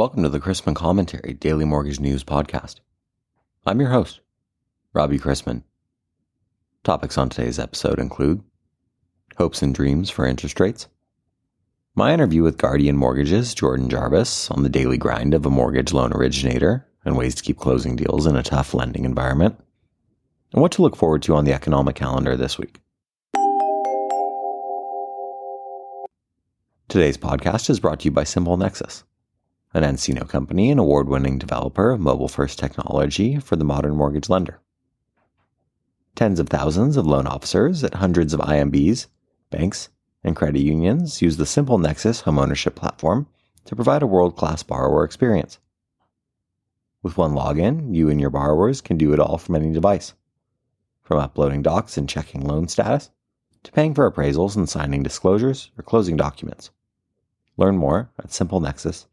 Welcome to the Chrisman Commentary Daily Mortgage News Podcast. I'm your host, Robbie Chrisman. Topics on today's episode include hopes and dreams for interest rates, my interview with Guardian Mortgages Jordan Jarvis on the daily grind of a mortgage loan originator and ways to keep closing deals in a tough lending environment, and what to look forward to on the economic calendar this week. Today's podcast is brought to you by Simple Nexus, an nCino company and award winning developer of mobile first technology for the modern mortgage lender. Tens of thousands of loan officers at hundreds of IMBs, banks, and credit unions use the Simple Nexus homeownership platform to provide a world class borrower experience. With one login, you and your borrowers can do it all from any device. From uploading docs and checking loan status, to paying for appraisals and signing disclosures or closing documents. Learn more at simplenexus.com.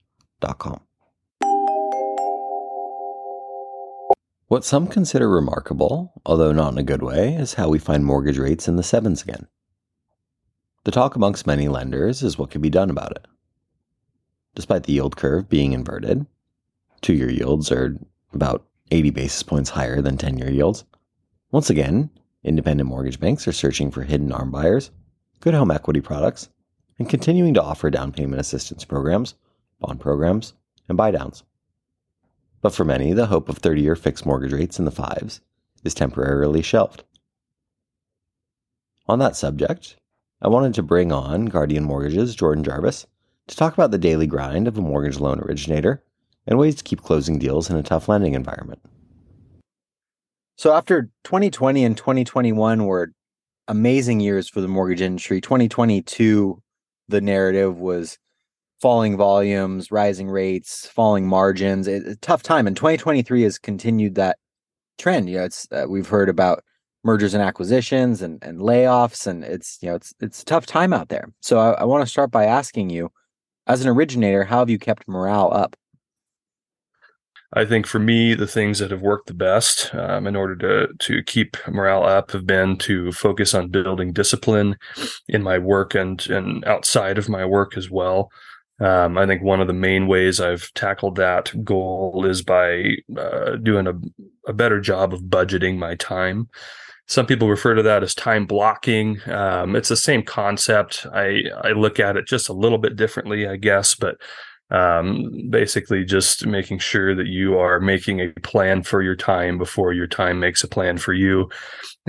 What some consider remarkable, although not in a good way, is how we find mortgage rates in the sevens again. The talk amongst many lenders is what can be done about it. Despite the yield curve being inverted, two year yields are about 80 basis points higher than 10 year yields. Once again, independent mortgage banks are searching for hidden arm buyers, good home equity products, and continuing to offer down payment assistance programs, bond programs, and buy downs. But for many, the hope of 30 year fixed mortgage rates in the fives is temporarily shelved. On that subject, I wanted to bring on Guardian Mortgages Jordan Jarvis to talk about the daily grind of a mortgage loan originator and ways to keep closing deals in a tough lending environment. So, after 2020 and 2021 were amazing years for the mortgage industry, 2022 the narrative was falling volumes, rising rates, falling margins. It, a tough time, and 2023 has continued that trend. You know, it's uh, we've heard about mergers and acquisitions and, and layoffs, and it's you know it's it's a tough time out there. So I, I want to start by asking you, as an originator, how have you kept morale up? I think for me, the things that have worked the best um, in order to to keep morale up have been to focus on building discipline in my work and and outside of my work as well. Um, I think one of the main ways I've tackled that goal is by uh, doing a, a better job of budgeting my time. Some people refer to that as time blocking. Um, it's the same concept. I I look at it just a little bit differently, I guess, but um, basically just making sure that you are making a plan for your time before your time makes a plan for you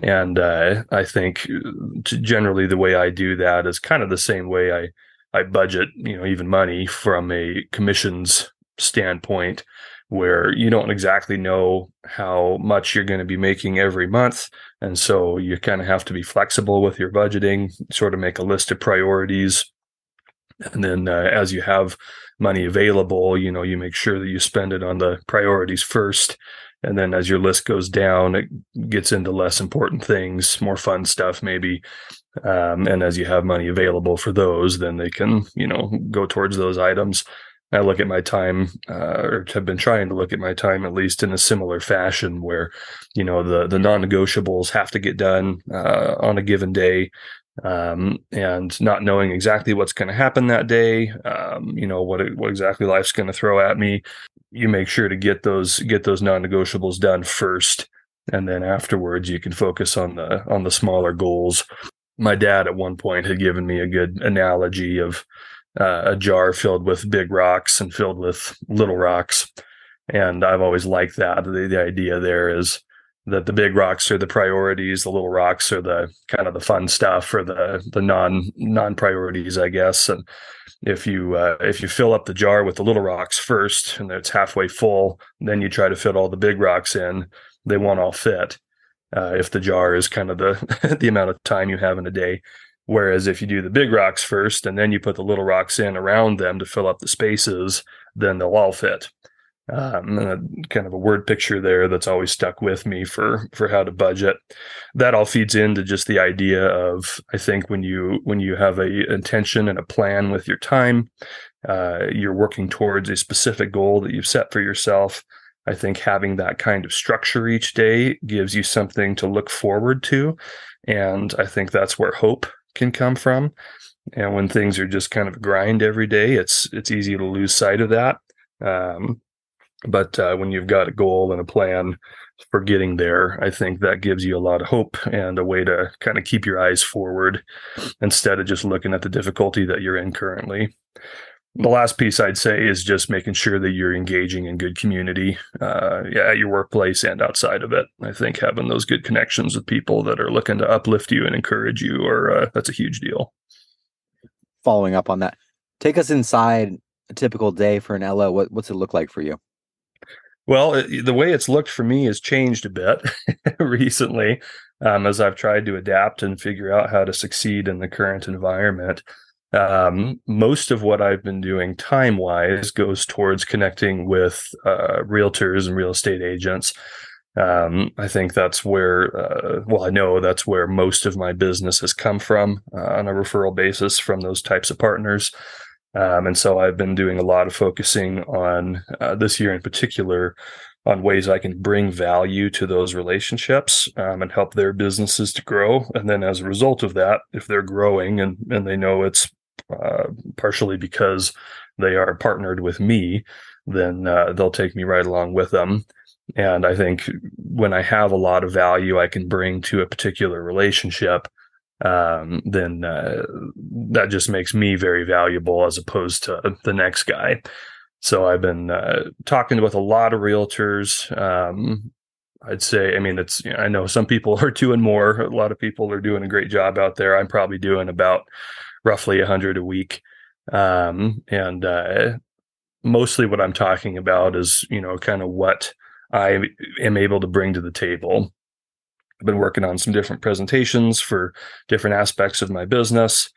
and uh, i think uh, generally the way i do that is kind of the same way i i budget you know even money from a commissions standpoint where you don't exactly know how much you're going to be making every month and so you kind of have to be flexible with your budgeting sort of make a list of priorities and then uh, as you have money available, you know, you make sure that you spend it on the priorities first. And then as your list goes down, it gets into less important things, more fun stuff, maybe. Um, and as you have money available for those, then they can, you know, go towards those items. I look at my time, uh, or have been trying to look at my time at least in a similar fashion, where you know the the non-negotiables have to get done uh, on a given day, um, and not knowing exactly what's going to happen that day, um, you know what what exactly life's going to throw at me. You make sure to get those get those non-negotiables done first, and then afterwards you can focus on the on the smaller goals. My dad at one point had given me a good analogy of uh, a jar filled with big rocks and filled with little rocks, and I've always liked that. The, the idea there is that the big rocks are the priorities, the little rocks are the kind of the fun stuff or the the non non priorities, I guess. And if you uh, if you fill up the jar with the little rocks first and it's halfway full, then you try to fit all the big rocks in. They won't all fit uh, if the jar is kind of the the amount of time you have in a day. Whereas if you do the big rocks first and then you put the little rocks in around them to fill up the spaces, then they'll all fit um, a, kind of a word picture there that's always stuck with me for for how to budget. That all feeds into just the idea of I think when you when you have a intention and a plan with your time, uh, you're working towards a specific goal that you've set for yourself. I think having that kind of structure each day gives you something to look forward to, and I think that's where hope can come from. And when things are just kind of grind every day, it's it's easy to lose sight of that Um, but uh, when you've got a goal and a plan for getting there, I think that gives you a lot of hope and a way to kind of keep your eyes forward instead of just looking at the difficulty that you're in currently. The last piece I'd say is just making sure that you're engaging in good community uh, yeah, at your workplace and outside of it. I think having those good connections with people that are looking to uplift you and encourage you, or uh, that's a huge deal. Following up on that, take us inside a typical day for an LO. What, what's it look like for you? Well, it, the way it's looked for me has changed a bit recently um, as I've tried to adapt and figure out how to succeed in the current environment. Um, most of what I've been doing time wise goes towards connecting with uh, realtors and real estate agents. Um, I think that's where, uh, well, I know that's where most of my business has come from uh, on a referral basis from those types of partners. Um, and so I've been doing a lot of focusing on uh, this year in particular on ways I can bring value to those relationships um, and help their businesses to grow. And then as a result of that, if they're growing and, and they know it's uh, partially because they are partnered with me, then uh, they'll take me right along with them. And I think when I have a lot of value I can bring to a particular relationship, um, then uh, that just makes me very valuable as opposed to the next guy. So I've been uh, talking with a lot of realtors. Um, I'd say, I mean, it's, you know, I know some people are doing more. A lot of people are doing a great job out there. I'm probably doing about roughly 100 a week. Um, and uh, mostly what I'm talking about is, you know, kind of what I am able to bring to the table. I've been working on some different presentations for different aspects of my business.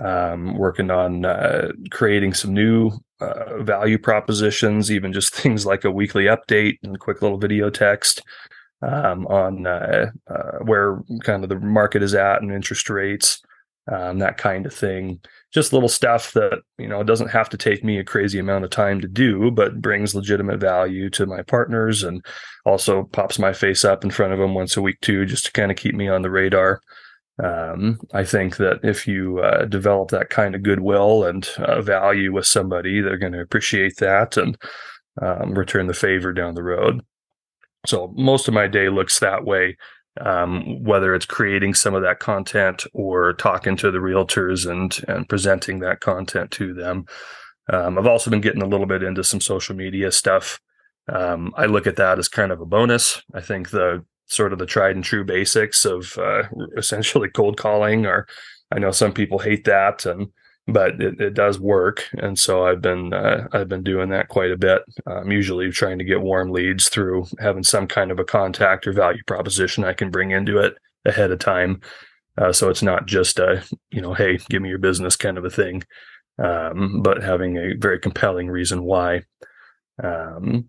Um, working on uh, creating some new uh, value propositions, even just things like a weekly update and a quick little video text um, on uh, uh where kind of the market is at and interest rates, um, that kind of thing. Just little stuff that you know doesn't have to take me a crazy amount of time to do, but brings legitimate value to my partners and also pops my face up in front of them once a week too, just to kind of keep me on the radar. Um, I think that if you uh, develop that kind of goodwill and uh, value with somebody, they're going to appreciate that and um, return the favor down the road. So most of my day looks that way, um, whether it's creating some of that content or talking to the realtors and and presenting that content to them. Um, I've also been getting a little bit into some social media stuff. Um, I look at that as kind of a bonus. I think the sort of the tried and true basics of uh, essentially cold calling, or I know some people hate that, and but it, it does work. And so I've been uh, I've been doing that quite a bit. I'm usually trying to get warm leads through having some kind of a contact or value proposition I can bring into it ahead of time. Uh, so it's not just a you know, hey, give me your business kind of a thing, um, but having a very compelling reason why. Um,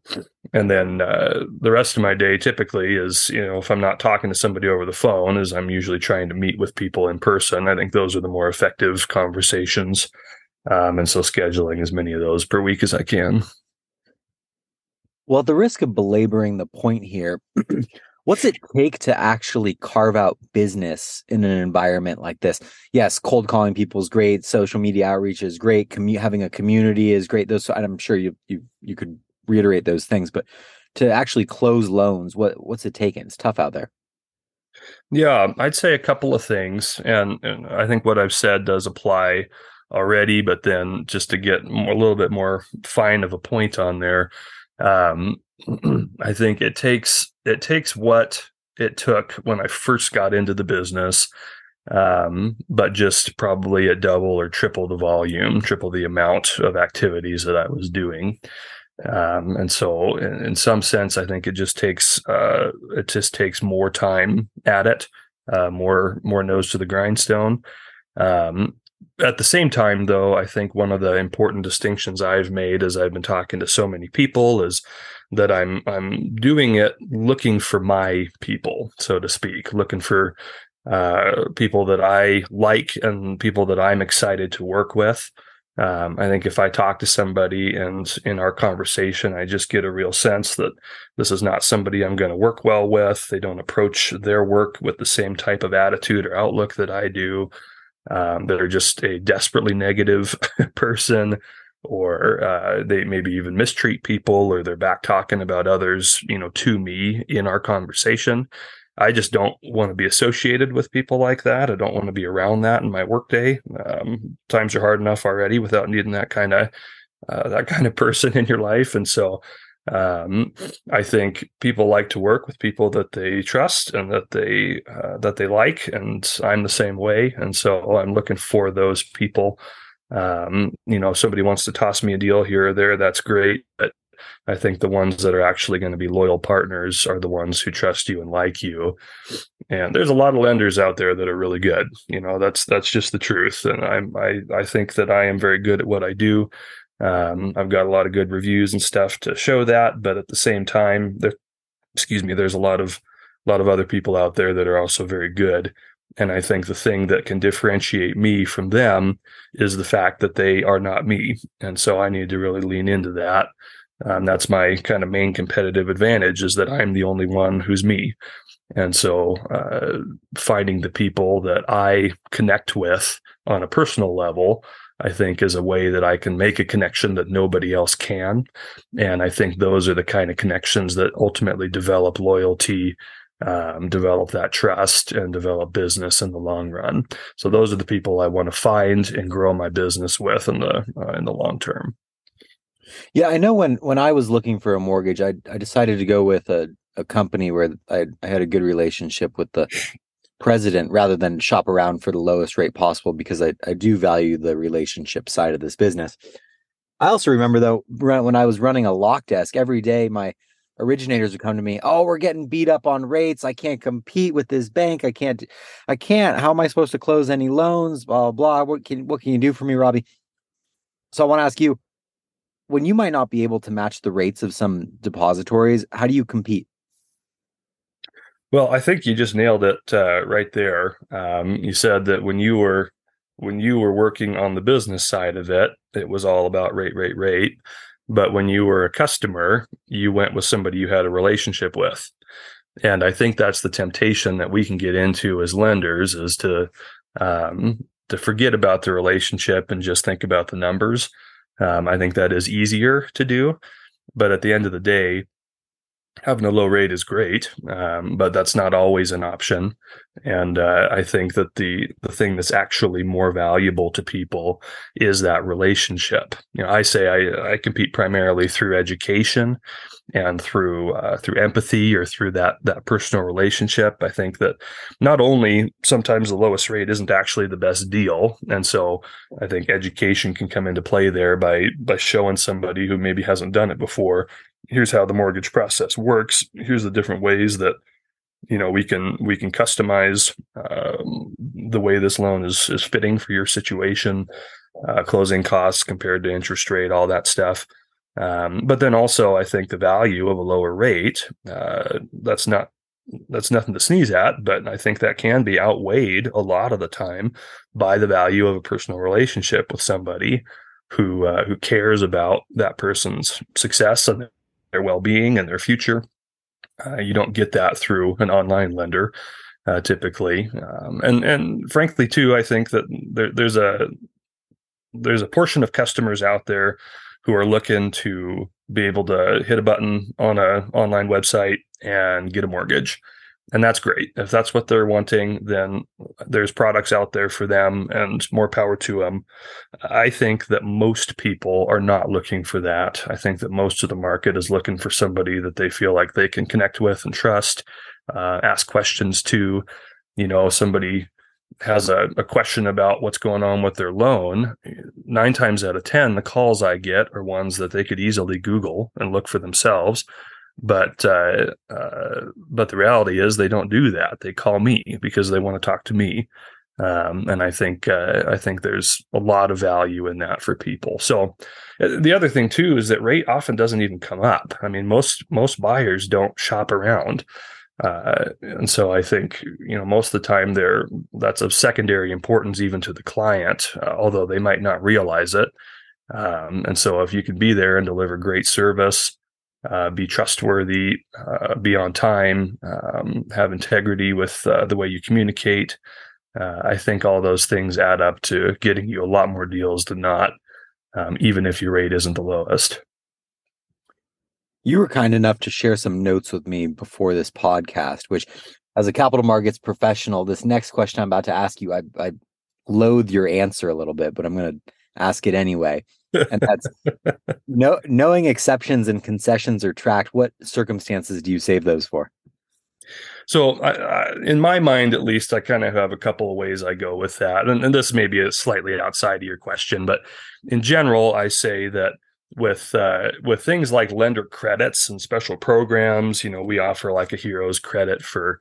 and then uh, the rest of my day typically is, you know, if I'm not talking to somebody over the phone, is I'm usually trying to meet with people in person. I think those are the more effective conversations. Um, and so scheduling as many of those per week as I can. Well, at the risk of belaboring the point here, what's it take to actually carve out business in an environment like this? Yes cold calling people is great. Social media outreach is great. Commu- having a community is great. Those i'm sure you you you could reiterate those things but to actually close loans what what's it taking? It's tough out there. Yeah i'd say a couple of things and, and i think what i've said does apply already but then just to get more, a little bit more fine of a point on there um, I think it takes it takes what it took when I first got into the business, um, but just probably a double or triple the volume, triple the amount of activities that I was doing. Um, and so, in, in, some sense, I think it just takes uh, it just takes more time at it, uh, more more nose to the grindstone. Um, at the same time, though, I think one of the important distinctions I've made as I've been talking to so many people is that I'm I'm doing it looking for my people, so to speak, looking for uh, people that I like and people that I'm excited to work with. Um, I think if I talk to somebody and in our conversation, I just get a real sense that this is not somebody I'm going to work well with. They don't approach their work with the same type of attitude or outlook that I do. Um, that are just a desperately negative person or uh, they maybe even mistreat people or they're back talking about others, you know, to me in our conversation. I just don't want to be associated with people like that. I don't want to be around that in my workday. Um, times are hard enough already without needing that kind of uh, that kind of person in your life, and so um, I think people like to work with people that they trust and that they uh, that they like, and I'm the same way. And so I'm looking for those people. Um, you know, if somebody wants to toss me a deal here or there, that's great. But I think the ones that are actually going to be loyal partners are the ones who trust you and like you. And there's a lot of lenders out there that are really good. You know, that's that's just the truth. And I'm I I think that I am very good at what I do. Um, I've got a lot of good reviews and stuff to show that, but at the same time, there, excuse me, there's a lot of a lot of other people out there that are also very good. And I think the thing that can differentiate me from them is the fact that they are not me. And so I need to really lean into that. Um, that's my kind of main competitive advantage is that I'm the only one who's me. And so uh, finding the people that I connect with on a personal level I think is a way that I can make a connection that nobody else can. And I think those are the kind of connections that ultimately develop loyalty, um, develop that trust, and develop business in the long run. So those are the people I want to find and grow my business with in the uh, in the long term. Yeah, I know when when I was looking for a mortgage, I I decided to go with a a company where I, I had a good relationship with the president rather than shop around for the lowest rate possible because I, I do value the relationship side of this business. I also remember though when I was running a lock desk every day, my originators would come to me, "Oh, we're getting beat up on rates. I can't compete with this bank. I can't, I can't. How am I supposed to close any loans? Blah blah. What can what can you do for me, Robbie?" So I want to ask you, when you might not be able to match the rates of some depositories, how do you compete? Well, I think you just nailed it uh, right there. Um, you said that when you were when you were working on the business side of it, it was all about rate, rate, rate. But when you were a customer, you went with somebody you had a relationship with. And I think that's the temptation that we can get into as lenders is to um, to forget about the relationship and just think about the numbers. Um, I think that is easier to do. But at the end of the day, having a low rate is great, um, but that's not always an option. And uh, I think that the the thing that's actually more valuable to people is that relationship. You know, I say I, I compete primarily through education and through uh, through empathy or through that that personal relationship. I think that not only sometimes the lowest rate isn't actually the best deal, and so I think education can come into play there by by showing somebody who maybe hasn't done it before here's how the mortgage process works. Here's the different ways that you know we can we can customize um, the way this loan is is fitting for your situation uh, closing costs compared to interest rate all that stuff. Um, but then also i think the value of a lower rate uh, that's not that's nothing to sneeze at but i think that can be outweighed a lot of the time by the value of a personal relationship with somebody who uh, who cares about that person's success and their well-being and their future. Uh, you don't get that through an online lender uh, typically, um, and and frankly too, I think that there, there's a there's a portion of customers out there who are looking to be able to hit a button on a online website and get a mortgage and that's great. If that's what they're wanting, then there's products out there for them and more power to them. I think that most people are not looking for that. I think that most of the market is looking for somebody that they feel like they can connect with and trust, uh, ask questions to. You know, somebody has a, a question about what's going on with their loan. Nine times out of 10, the calls I get are ones that they could easily Google and look for themselves but uh, uh, but the reality is they don't do that. They call me because they want to talk to me, um, and I think uh, I think there's a lot of value in that for people. So uh, the other thing too is that rate often doesn't even come up. I mean, most most buyers don't shop around. Uh, and so I think you know most of the time there that's of secondary importance even to the client, uh, although they might not realize it. Um, and so if you can be there and deliver great service, uh, be trustworthy, uh, be on time, um, have integrity with uh, the way you communicate. Uh, I think all those things add up to getting you a lot more deals than not. um, even if your rate isn't the lowest. You were kind enough to share some notes with me before this podcast, which, as a capital markets professional, this next question I'm about to ask you, I, I loathe your answer a little bit, but I'm going to ask it anyway. And that's no, knowing exceptions and concessions are tracked. What circumstances do you save those for? So, I, I, in my mind, at least, I kind of have a couple of ways I go with that. And, and this may be a slightly outside of your question, but in general, I say that with uh, with things like lender credits and special programs. You know, we offer like a hero's credit for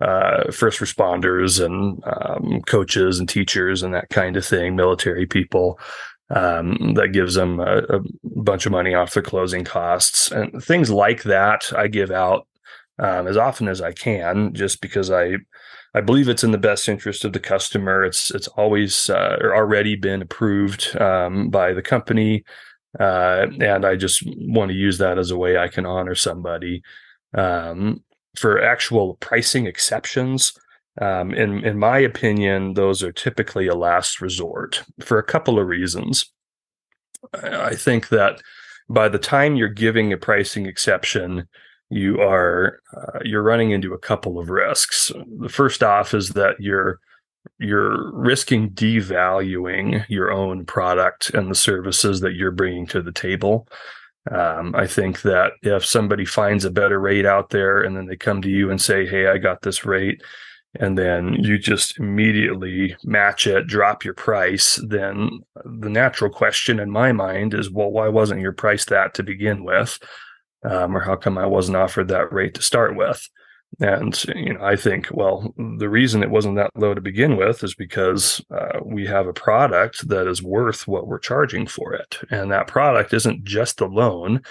uh, first responders and um, coaches and teachers and that kind of thing, military people. Um, that gives them a, a, bunch of money off their closing costs and things like that. I give out um, as often as I can, just because I I believe it's in the best interest of the customer. It's it's always uh, or already been approved um, by the company. Uh, and I just want to use that as a way I can honor somebody. Um, for actual pricing exceptions, um, in in my opinion, those are typically a last resort for a couple of reasons. I think that by the time you're giving a pricing exception, you are uh, you're running into a couple of risks. The first off is that you're you're risking devaluing your own product and the services that you're bringing to the table. Um, I think that if somebody finds a better rate out there and then they come to you and say, Hey, I got this rate, and then you just immediately match it, drop your price, then the natural question in my mind is, well, why wasn't your price that to begin with? Um, or how come I wasn't offered that rate to start with? And you know, I think well, the reason it wasn't that low to begin with is because uh, we have a product that is worth what we're charging for it, and that product isn't just the loan;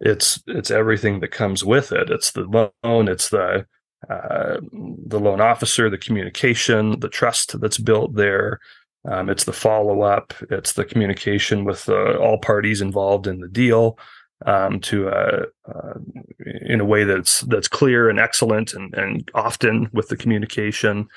it's it's everything that comes with it. It's the loan, it's the uh, the loan officer, the communication, the trust that's built there. Um, it's the follow up. It's the communication with uh, all parties involved in the deal um, to uh, uh, in a way that's that's clear and excellent and and often with the communication.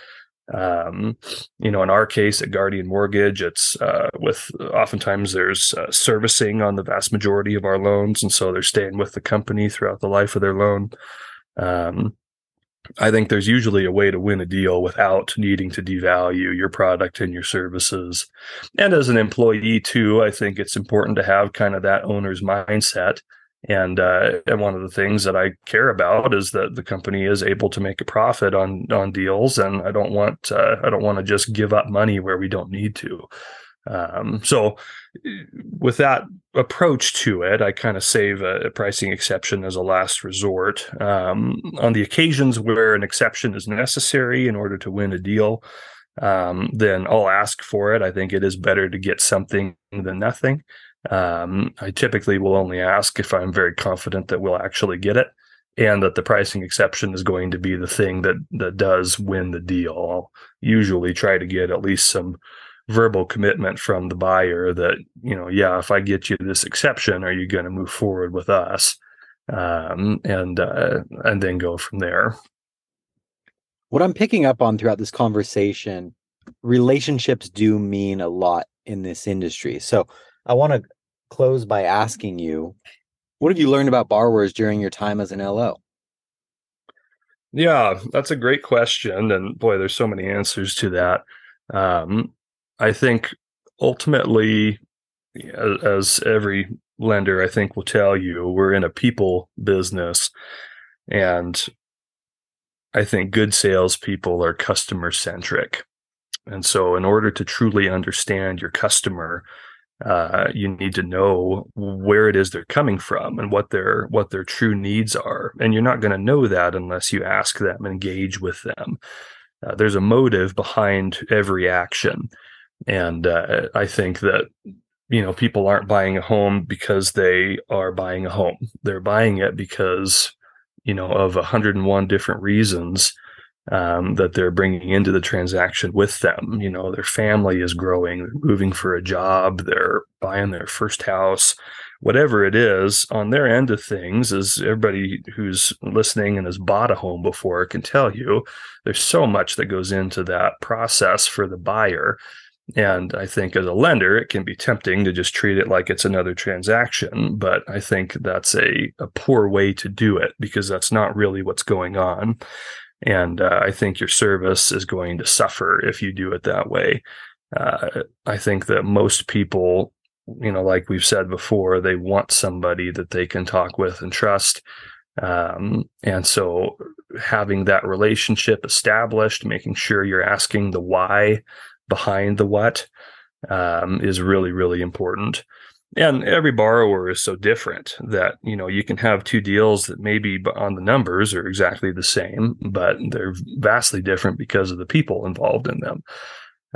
Um, you know, in our case at Guardian Mortgage, it's uh, with oftentimes there's uh, servicing on the vast majority of our loans, and so they're staying with the company throughout the life of their loan. Um, I think there's usually a way to win a deal without needing to devalue your product and your services. And as an employee too, I think it's important to have kind of that owner's mindset. And uh, and one of the things that I care about is that the company is able to make a profit on on deals, and I don't want uh, I don't want to just give up money where we don't need to. Um, so, with that approach to it, I kind of save a, a, pricing exception as a last resort. Um, on the occasions where an exception is necessary in order to win a deal, um, then I'll ask for it. I think it is better to get something than nothing. Um, I typically will only ask if I'm very confident that we'll actually get it and that the pricing exception is going to be the thing that that does win the deal. I'll usually try to get at least some verbal commitment from the buyer that you know yeah if i get you this exception are you going to move forward with us? Um, and uh, and then go from there. What i'm picking up on throughout this conversation relationships do mean a lot in this industry. So i want to close by asking you what have you learned about borrowers during your time as an lo yeah that's a great question and boy there's so many answers to that. Um, I think ultimately, as every lender I think will tell you, we're in a people business, and I think good salespeople are customer centric. And so, in order to truly understand your customer, uh, you need to know where it is they're coming from and what their what their true needs are. And you're not going to know that unless you ask them, engage with them. Uh, there's a motive behind every action, and uh, I think that you know people aren't buying a home because they are buying a home. They're buying it because you know of 101 different reasons um, that they're bringing into the transaction with them. You know, their family is growing, they're moving for a job, they're buying their first house, whatever it is. On their end of things, as everybody who's listening and has bought a home before can tell you, there's so much that goes into that process for the buyer And I think as a lender, it can be tempting to just treat it like it's another transaction. But I think that's a, a poor way to do it because that's not really what's going on. And uh, I think your service is going to suffer if you do it that way. Uh, I think that most people, you know, like we've said before, they want somebody that they can talk with and trust. Um, and so having that relationship established, making sure you're asking the why behind the what um, is really, really important. And every borrower is so different that, you know, you can have two deals that maybe on the numbers are exactly the same, but they're vastly different because of the people involved in them.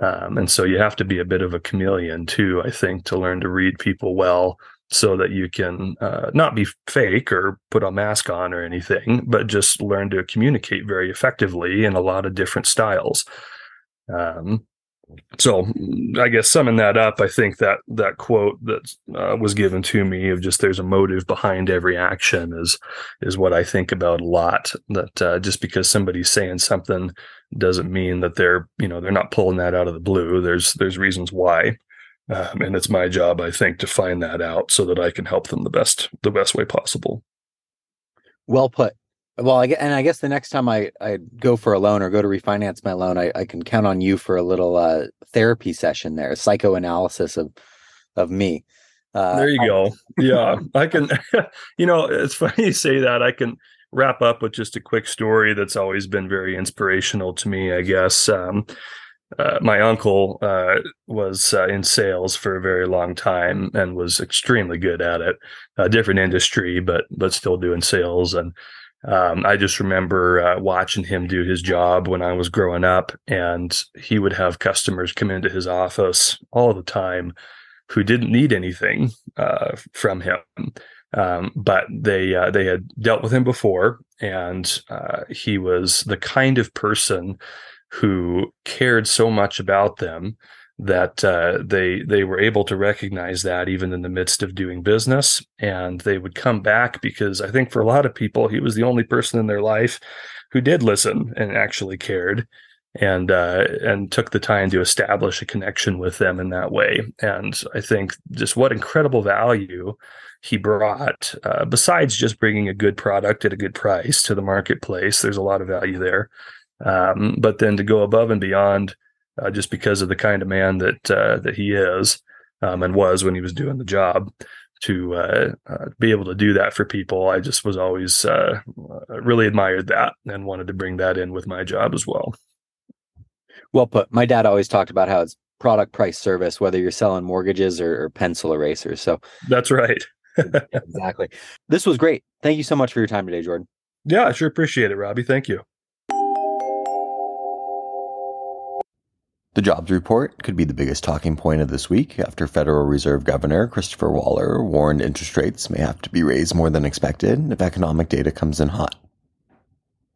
Um, and so you have to be a bit of a chameleon too, I think, to learn to read people well so that you can uh, not be fake or put a mask on or anything, but just learn to communicate very effectively in a lot of different styles. Um, so I guess summing that up, I think that that quote that uh, was given to me of just there's a motive behind every action is is what I think about a lot. That uh, just because somebody's saying something doesn't mean that they're you know they're not pulling that out of the blue. There's there's reasons why, um, and it's my job I think to find that out so that I can help them the best the best way possible. Well put. Well, I, and I guess the next time I, I go for a loan or go to refinance my loan, I, I can count on you for a little uh, therapy session there, psychoanalysis of of me. Uh, there you go. Yeah, I can. You know, it's funny you say that. I can wrap up with just a quick story that's always been very inspirational to me. I guess um, uh, my uncle uh, was uh, in sales for a very long time and was extremely good at it. A different industry, but but still doing sales and um, I just remember uh, watching him do his job when I was growing up, and he would have customers come into his office all the time who didn't need anything uh, from him, um, but they uh, they had dealt with him before, and uh, he was the kind of person who cared so much about them that uh, they they were able to recognize that even in the midst of doing business, and they would come back because I think for a lot of people he was the only person in their life who did listen and actually cared, and uh, and took the time to establish a connection with them in that way. And I think just what incredible value he brought, uh, besides just bringing a good product at a good price to the marketplace. There's a lot of value there, um, but then to go above and beyond uh, just because of the kind of man that uh, that he is um, and was when he was doing the job. To uh, uh be able to do that for people, I just was always uh, really admired that and wanted to bring that in with my job as well. Well put. My dad always talked about how it's product, price, service, whether you're selling mortgages or, or pencil erasers. So that's right. exactly. This was great. Thank you so much for your time today, Jordan. Yeah, I sure appreciate it, Robbie. Thank you. The jobs report could be the biggest talking point of this week after Federal Reserve Governor Christopher Waller warned interest rates may have to be raised more than expected if economic data comes in hot.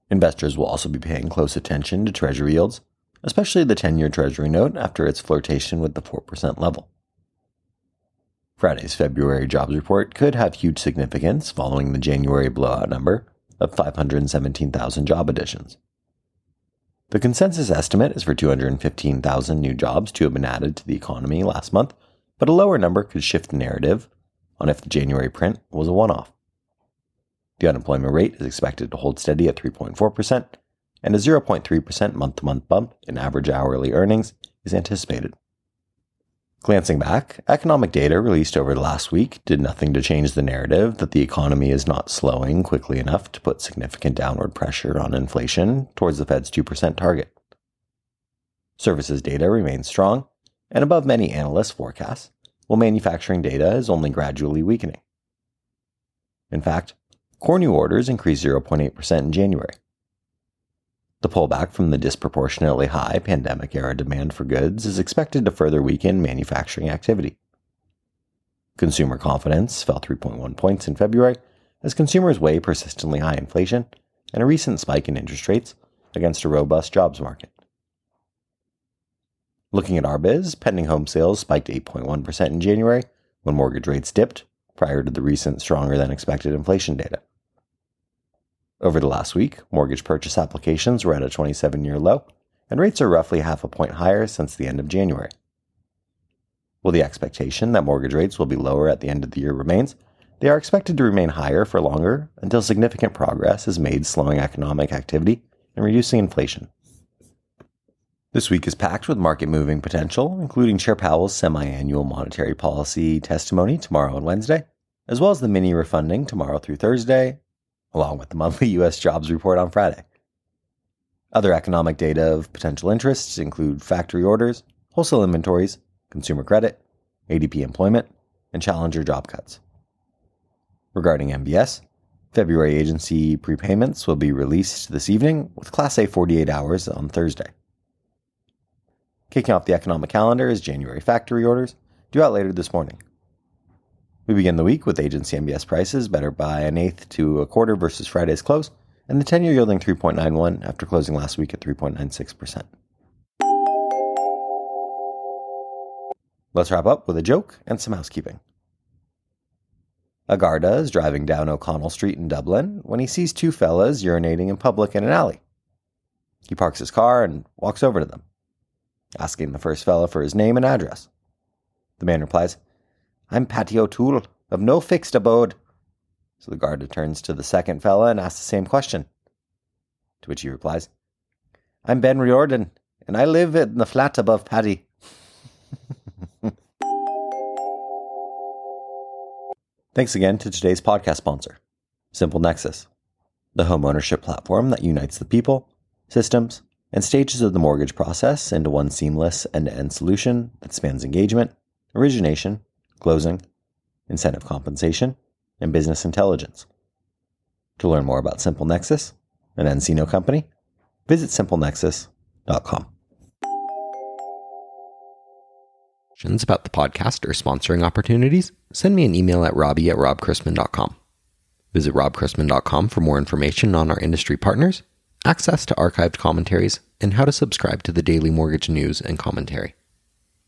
Investors will also be paying close attention to Treasury yields, especially the 10 year Treasury note after its flirtation with the 4% level. Friday's February jobs report could have huge significance following the January blowout number of 517,000 job additions. The consensus estimate is for 215,000 new jobs to have been added to the economy last month, but a lower number could shift the narrative on if the January print was a one off. The unemployment rate is expected to hold steady at 3.4%, and a 0.3% month to month bump in average hourly earnings is anticipated. Glancing back, economic data released over the last week did nothing to change the narrative that the economy is not slowing quickly enough to put significant downward pressure on inflation towards the Fed's 2% target. Services data remains strong and above many analysts' forecasts, while manufacturing data is only gradually weakening. In fact, core new orders increased 0.8% in January, the pullback from the disproportionately high pandemic era demand for goods is expected to further weaken manufacturing activity. Consumer confidence fell 3.1 points in February as consumers weigh persistently high inflation and a recent spike in interest rates against a robust jobs market. Looking at our biz, pending home sales spiked 8.1% in January when mortgage rates dipped prior to the recent stronger than expected inflation data. Over the last week, mortgage purchase applications were at a 27 year low, and rates are roughly half a point higher since the end of January. While the expectation that mortgage rates will be lower at the end of the year remains, they are expected to remain higher for longer until significant progress is made slowing economic activity and reducing inflation. This week is packed with market moving potential, including Chair Powell's semi annual monetary policy testimony tomorrow and Wednesday, as well as the mini refunding tomorrow through Thursday, along with the monthly U.S. jobs report on Friday. Other economic data of potential interests include factory orders, wholesale inventories, consumer credit, ADP employment, and challenger job cuts. Regarding MBS, February agency prepayments will be released this evening with Class A 48 hours on Thursday. Kicking off the economic calendar is January factory orders, due out later this morning. We begin the week with agency MBS prices better by an eighth to a quarter versus Friday's close, and the 10 year yielding 3.91 after closing last week at 3.96%. Let's wrap up with a joke and some housekeeping. A Garda is driving down O'Connell Street in Dublin when he sees two fellas urinating in public in an alley. He parks his car and walks over to them, asking the first fella for his name and address. The man replies, I'm Paddy O'Toole, of no fixed abode. So the Garda turns to the second fella and asks the same question. To which he replies, I'm Ben Riordan, and I live in the flat above Paddy. Thanks again to today's podcast sponsor, Simple Nexus, the home ownership platform that unites the people, systems, and stages of the mortgage process into one seamless end to end solution that spans engagement, origination, closing, incentive compensation, and business intelligence. To learn more about Simple Nexus, an nCino company, visit simplenexus.com. Questions about the podcast or sponsoring opportunities? Send me an email at robbie at robchrisman.com. Visit robchrisman.com for more information on our industry partners, access to archived commentaries, and how to subscribe to the daily mortgage news and commentary.